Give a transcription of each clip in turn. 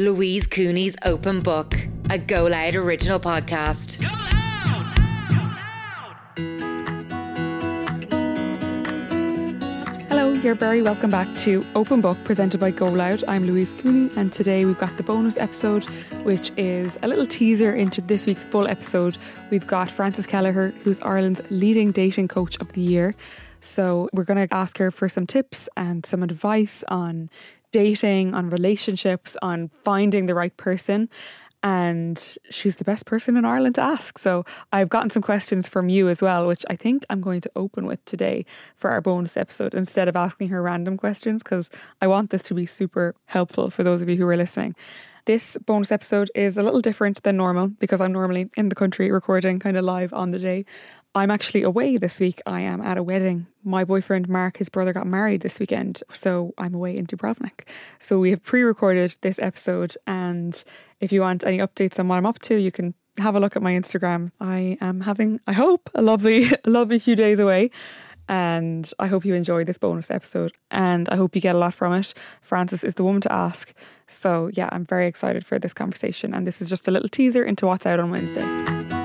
Louise Cooney's Open Book, a Go Loud original podcast. Hello, you're very welcome back to Open Book presented by Go Loud. I'm Louise Cooney, and today we've got the bonus episode, which is a little teaser into this week's full episode. We've got Frances Kelleher, who's Ireland's leading dating coach of the year. So, we're going to ask her for some tips and some advice on dating, on relationships, on finding the right person. And she's the best person in Ireland to ask. So I've gotten some questions from you as well, which I think I'm going to open with today for our bonus episode instead of asking her random questions because I want this to be super helpful for those of you who are listening. This bonus episode is a little different than normal because I'm normally in the country recording kind of live on the day. I'm actually away this week. I am at a wedding. My boyfriend Mark, his brother, got married this weekend, so I'm away in Dubrovnik. So we have pre-recorded this episode, and if you want any updates on what I'm up to, you can have a look at my Instagram. I am having, I hope, a lovely, a lovely few days away. And I hope you enjoy this bonus episode and I hope you get a lot from it. Frances is the woman to ask. So, yeah, I'm very excited for this conversation. And this is just a little teaser into what's out on Wednesday.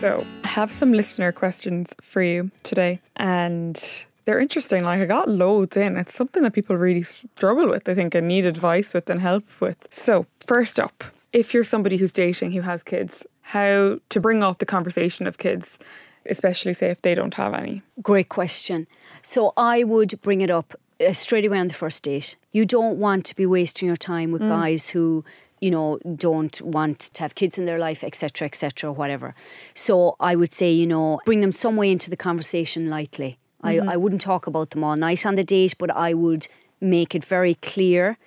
So, I have some listener questions for you today, and they're interesting. Like, I got loads in. It's something that people really struggle with, I think, and need advice with and help with. So, first up, if you're somebody who's dating who has kids, how to bring up the conversation of kids, especially say if they don't have any? Great question. So, I would bring it up uh, straight away on the first date. You don't want to be wasting your time with guys who you know don't want to have kids in their life etc etc whatever so i would say you know bring them some way into the conversation lightly I, mm-hmm. I wouldn't talk about them all night on the date but i would make it very clear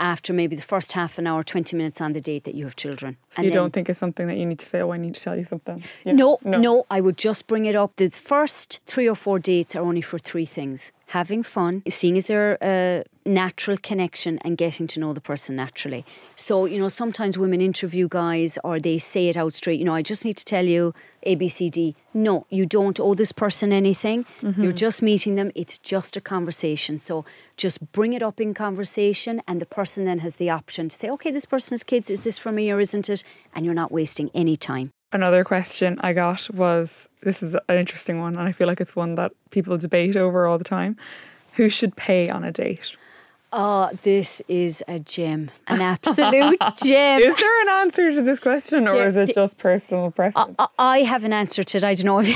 after maybe the first half an hour 20 minutes on the date that you have children So you don't think it's something that you need to say, oh, I need to tell you something? You no, know? no, I would just bring it up. The first three or four dates are only for three things having fun, seeing is there a natural connection, and getting to know the person naturally. So, you know, sometimes women interview guys or they say it out straight, you know, I just need to tell you ABCD. No, you don't owe this person anything. Mm-hmm. You're just meeting them, it's just a conversation. So, just bring it up in conversation, and the person then has the option to say, okay, this person has kids, is this for me or isn't it? And you're not wasting any time. Another question I got was this is an interesting one, and I feel like it's one that people debate over all the time. Who should pay on a date? Oh, this is a gem, an absolute gem. Is there an answer to this question, or There- is it just personal preference? I- I have an answer to it. I don't know if,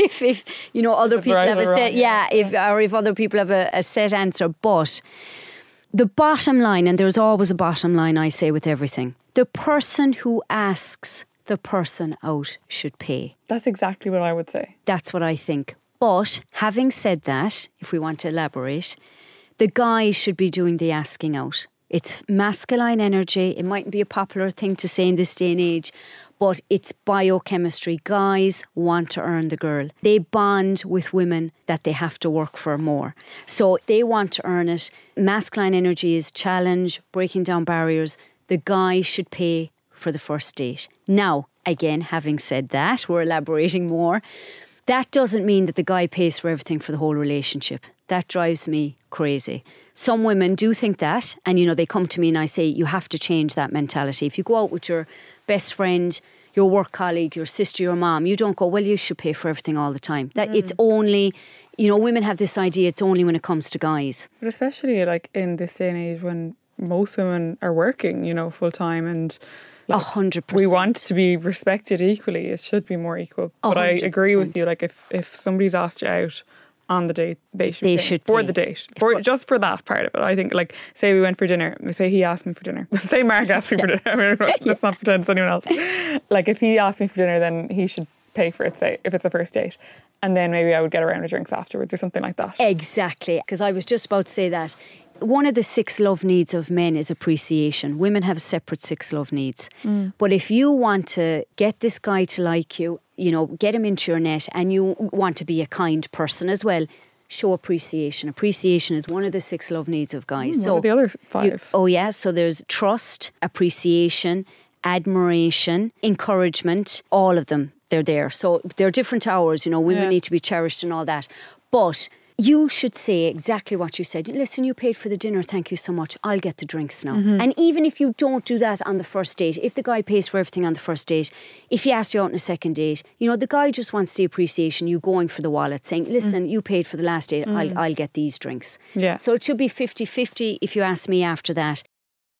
if, if you know other people right have a set, wrong, yeah. yeah, if or if other people have a, a set answer. But the bottom line, and there's always a bottom line, I say with everything: the person who asks the person out should pay. That's exactly what I would say. That's what I think. But having said that, if we want to elaborate, the guy should be doing the asking out. It's masculine energy. It mightn't be a popular thing to say in this day and age, but it's biochemistry. Guys want to earn the girl. They bond with women that they have to work for more. So they want to earn it. Masculine energy is challenge, breaking down barriers. The guy should pay for the first date. Now, again, having said that, we're elaborating more. That doesn't mean that the guy pays for everything for the whole relationship. That drives me crazy. Some women do think that, and you know, they come to me and I say, you have to change that mentality. If you go out with your best friend, your work colleague, your sister, your mom, you don't go, well, you should pay for everything all the time. That it's mm. only, you know, women have this idea it's only when it comes to guys. But especially like in this day and age when most women are working, you know, full time and A hundred percent. we want to be respected equally. It should be more equal. But I agree with you. Like if if somebody's asked you out on the date, they should They pay should for pay. the date for just for that part of it. I think like say we went for dinner. If he asked me for dinner, say Mark asked me for dinner. I mean, let's not pretend it's anyone else. Like if he asked me for dinner, then he should pay for it. Say if it's a first date, and then maybe I would get around to drinks afterwards or something like that. Exactly, because I was just about to say that. One of the six love needs of men is appreciation. Women have separate six love needs. Mm. But if you want to get this guy to like you, you know, get him into your net and you want to be a kind person as well, show appreciation. Appreciation is one of the six love needs of guys. Mm, what are the other oh, five? oh, yeah. So there's trust, appreciation, admiration, encouragement, all of them. They're there. So they're different hours, you know, women Yeah. need to be cherished and all that. But you should say exactly what you said. Listen, you paid for the dinner. Thank you so much. I'll get the drinks now. Mm-hmm. And even if you don't do that on the first date, if the guy pays for everything on the first date, if he asks you out on a second date, you know, the guy just wants the appreciation, you going for the wallet, saying, mm. listen, you paid for the last date. I'll, mm. I'll get these drinks. Yeah. So it should be 50 50 if you ask me after that.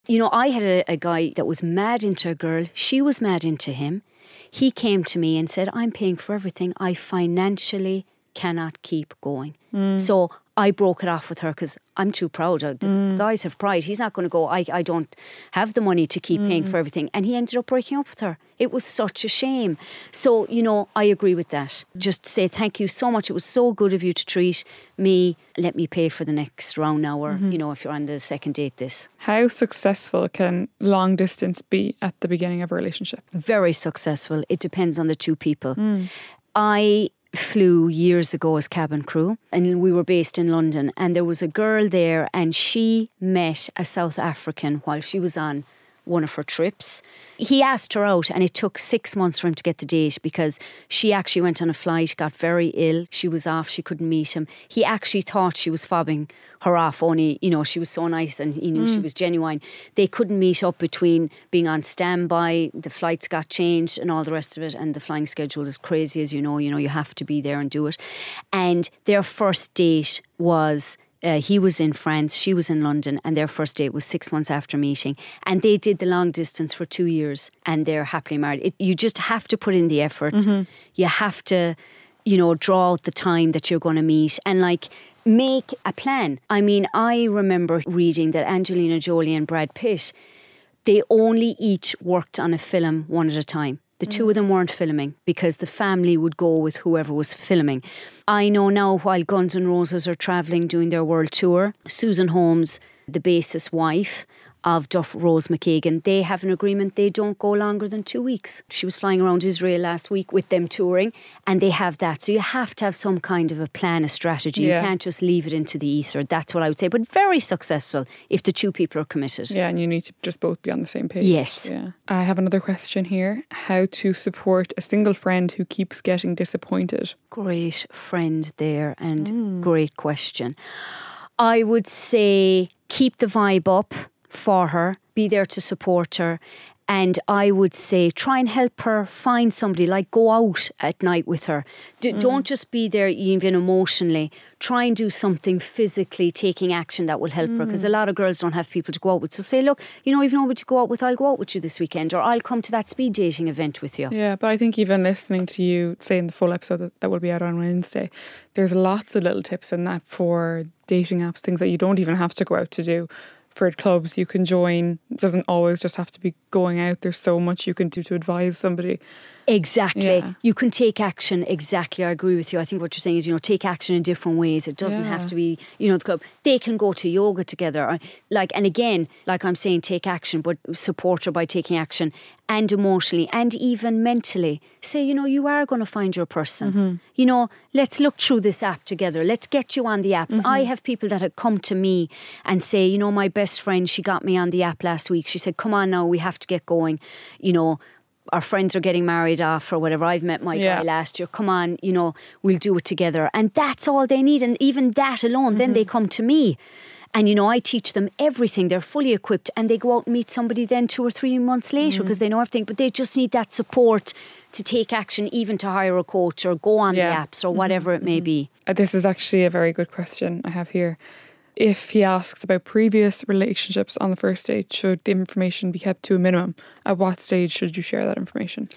You know, I had a, a guy that was mad into a girl. She was mad into him. He came to me and said, I'm paying for everything. I financially cannot keep going. Mm. So I broke it off with her because I'm too proud. The mm. guys have pride. He's not going to go, I, I don't have the money to keep paying mm. for everything. And he ended up breaking up with her. It was such a shame. So, you know, I agree with that. Just say thank you so much. It was so good of you to treat me. Let me pay for the next round now, or, mm-hmm. you know, if you're on the second date, this. How successful can long distance be at the beginning of a relationship? very successful. It depends on the two people. I flew years ago as cabin crew and we were based in London and there was a girl there and she met a South African while she was on one of her trips. He asked her out and it took 6 months for him to get the date because she actually went on a flight, got very ill. She was off, she couldn't meet him. He actually thought she was fobbing her off only, you know, she was so nice and he knew she mm. was genuine. They couldn't meet up between being on standby, the flights got changed and all the rest of it and the flying schedule is crazy as you know, you know, you have to be there and do it. And their first date was uh, he was in France, she was in London, and their first date was six months after meeting. And they did the long distance for two years, and they're happily married. It, you just have to put in the effort. You have to, you know, draw out the time that you're going to meet, and like make a plan. I mean, I remember reading that Angelina Jolie and Brad Pitt, they only each worked on a film one at a time. The two mm. of them weren't filming because the family would go with whoever was filming. I know now while Guns N' Roses are travelling doing their world tour, Susan Holmes, the bassist wife of Duff Rose McKagan, they have an agreement they don't go longer than two weeks. She was flying around Israel last week with them touring and they have that. So you have to have some kind of a plan, a strategy. Yeah. You can't just leave it into the ether. That's what I would say. But very successful if the two people are committed. Yeah, and you need to just both be on the same page. Yes. Yeah. I have another question here. How to support a single friend who keeps getting disappointed? Great friend there and mm. great question. I would say keep the vibe up for her, be there to support her. And I would say try and help her find somebody, like go out at night with her. D- mm. Don't just be there even emotionally. Try and do something physically, taking action that will help her. Because a mm. lot of girls don't have people to go out with. So say, look, you know, even nobody to go out with, I'll go out with you this weekend, or I'll come to that speed dating event with you. Yeah, but I think even listening to you say in the full episode that, that will be out on Wednesday, there's lots of little tips in that for dating apps, things that you don't even have to go out to do. For clubs you can join. It doesn't always just have to be going out. There's so much you can do to advise somebody. Exactly. Yeah. You can take action. Exactly. I agree with you. I think what you're saying is, you know, take action in different ways. It doesn't have to be, you know, the club. They can go to yoga together. Like, and again, like I'm saying, take action, but support her by taking action and emotionally and even mentally. Say, you know, you are going to find your person. Mm-hmm. You know, let's look through this app together. Let's get you on the apps. Mm-hmm. I have people that have come to me and say, you know, my best friend, she got me on the app last week. She said, come on now, we have to get going. You know, our friends are getting married off or whatever. I've met my Yeah. guy last year. Come on, you know, we'll do it together. And that's all they need. And even that alone, then they come to me. And, you know, I teach them everything. They're fully equipped and they go out and meet somebody then two or three months later mm. because they know everything. But they just need that support to take action, even to hire a coach or go on Yeah. the apps or mm-hmm. whatever it may mm-hmm. be. Uh, This is actually a very good question I have here. If he asks about previous relationships on the first date, should the information be kept to a minimum? At what stage should you share that information?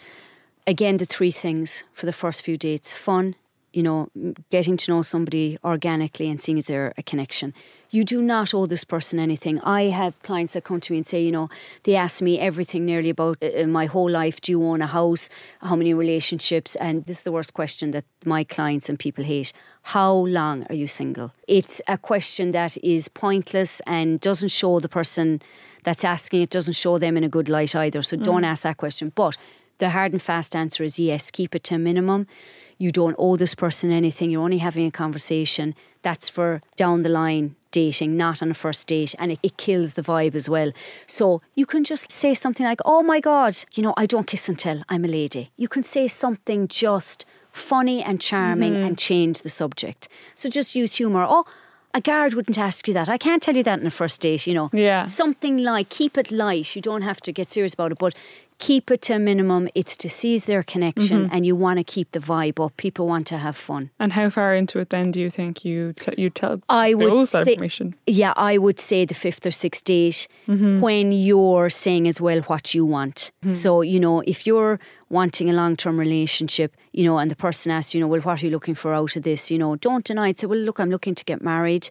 again, the three things for the first few dates fun, you know, getting to know somebody organically and seeing is there a connection. You do not owe this person anything. I have clients that come to me and say, you know, they ask me everything nearly about uh, uh, my whole life. Do you own a house? How many relationships? And this is the worst question that my clients and people hate. How long are you single? It's a question that is pointless and doesn't show the person that's asking it, doesn't show them in a good light either. So don't ask that question. But the hard and fast answer is yes, keep it to a minimum. You don't owe this person anything. You're only having a conversation. That's for down the line dating, not on a first date. And it, it kills the vibe as well. So you can just say something like, oh my God, you know, I don't kiss and tell. I'm a lady. You can say something just funny and charming Mm-hmm. and change the subject. So just use humour. Oh, a guard wouldn't ask you that. I can't tell you that in a first date, you know. Yeah. Something like keep it light. You don't have to get serious about it, but keep it to a minimum. It's to seize their connection Mm-hmm. and you want to keep the vibe up. People want to have fun. And how far into it then do you think you t- you tell I would say-? Yeah, I would say the fifth or sixth date when you're saying as well what you want. So, you know, if you're wanting a long term relationship, you know, and the person asks, you know, well, what are you looking for out of this? You know, don't deny it. Say, well, look, I'm looking to get married,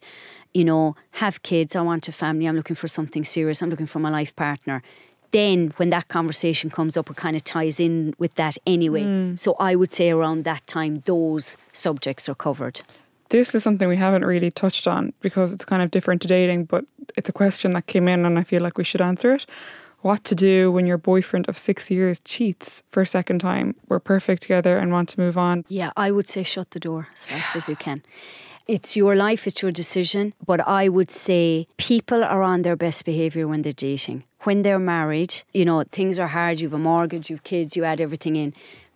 you know, have kids. I want a family. I'm looking for something serious. I'm looking for my life partner. Then, when that conversation comes up, it kind of ties in with that anyway. Hmm. So, I would say around that time, those subjects are covered. This is something we haven't really touched on because it's kind of different to dating, but it's a question that came in and I feel like we should answer it. What to do when your boyfriend of six years cheats for a second time? We're perfect together and want to move on. Yeah, I would say shut the door as fast as you can. It's your life, it's your decision. But I would say people are on their best behaviour when they're dating. When they're married, you know, things are hard, you have a mortgage, you have kids, you add everything in.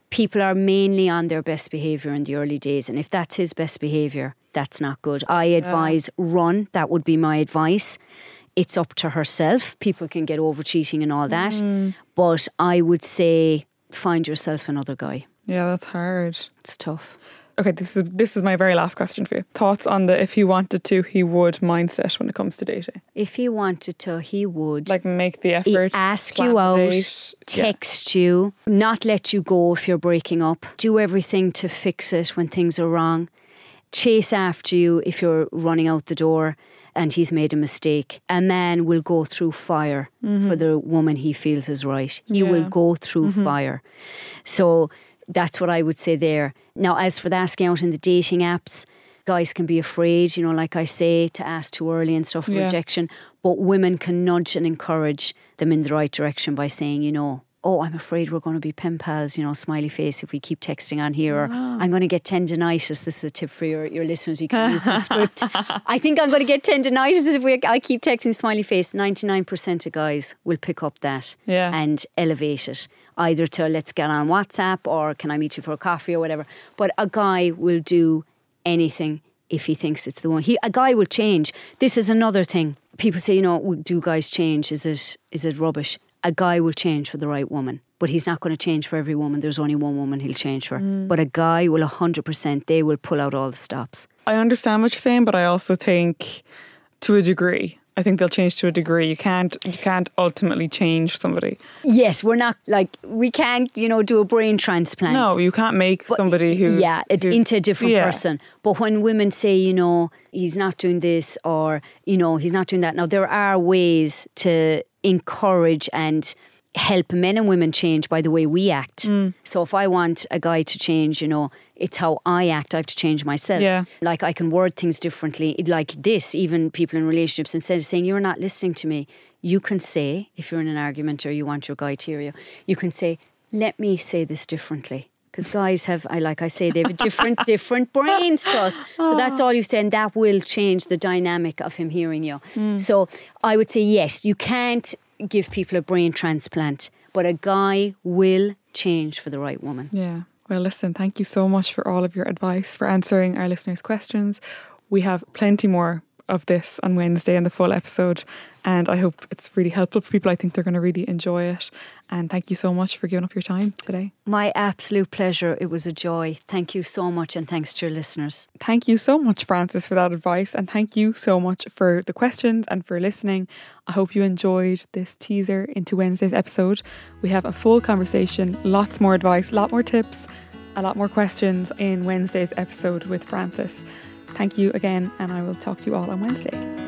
People are mainly on their best behaviour in the early days. And if that's his best behaviour, that's not good. I advise run. That would be my advice. It's up to herself. People can get over cheating and all that. Mm. But I would say find yourself another guy. Yeah, that's hard. It's tough. Okay, this is this is my very last question for you. Thoughts on the if he wanted to, he would mindset when it comes to dating? If he wanted to, he would. Like make the effort, ask you out, date. Yeah. text you, not let you go if you're breaking up, do everything to fix it when things are wrong, chase after you if you're running out the door and he's made a mistake. A man will go through fire for the woman he feels is right. He will Mm-hmm. Go through fire. So that's what I would say there. Now, as for the asking out in the dating apps, guys can be afraid, you know, like I say, to ask too early and stuff, Yeah. rejection. But women can nudge and encourage them in the right direction by saying, you know, oh, I'm afraid we're going to be pen pals, you know, smiley face if we keep texting on here, or ah. I'm going to get tendonitis. This is a tip for your, your listeners. You can use the script. I think I'm going to get tendonitis if we, I keep texting smiley face. 99% of guys will pick up that Yeah. and elevate it, either to let's get on WhatsApp or can I meet you for a coffee or whatever. But a guy will do anything if he thinks it's the one. He, a guy will change. This is another thing. People say, you know, do guys change? Is it is it rubbish? A guy will change for the right woman, but he's not going to change for every woman. There's only one woman he'll change for. Mm. But a guy will 100%, they will pull out all the stops. I understand what you're saying, but I also think to a degree. I think they'll change to a degree. You can't you can't ultimately change somebody. Yes, we're not like, we can't, you know, do a brain transplant. No, you can't make somebody who yeah into a different yeah. person but when women say you know he's not doing this or you know he's not doing that now there are ways to encourage and help men and women change by the way we act Mm. so if i want a guy to change you know it's how i act i have to change myself Yeah. like i can word things differently like this even people in relationships instead of saying you're not listening to me you can say if you're in an argument or you want your guy to hear you you can say let me say this differently because guys have, I like I say, they have a different, different brains to us. So that's all ah. you say, and that will change the dynamic of him hearing you. Hmm. So I would say yes, you can't give people a brain transplant, but a guy will change for the right woman. Yeah. Well, listen, thank you so much for all of your advice, for answering our listeners' questions. We have plenty more of this on Wednesday in the full episode, and I hope it's really helpful for people. I think they're going to really enjoy it. And thank you so much for giving up your time today. My absolute pleasure. It was a joy. Thank you so much, and thanks to your listeners. Thank you so much, Frances, for that advice. And thank you so much for the questions and for listening. I hope you enjoyed this teaser into Wednesday's episode. We have a full conversation, lots more advice, a lot more tips, a lot more questions in Wednesday's episode with Frances. Thank you again, and I will talk to you all on Wednesday.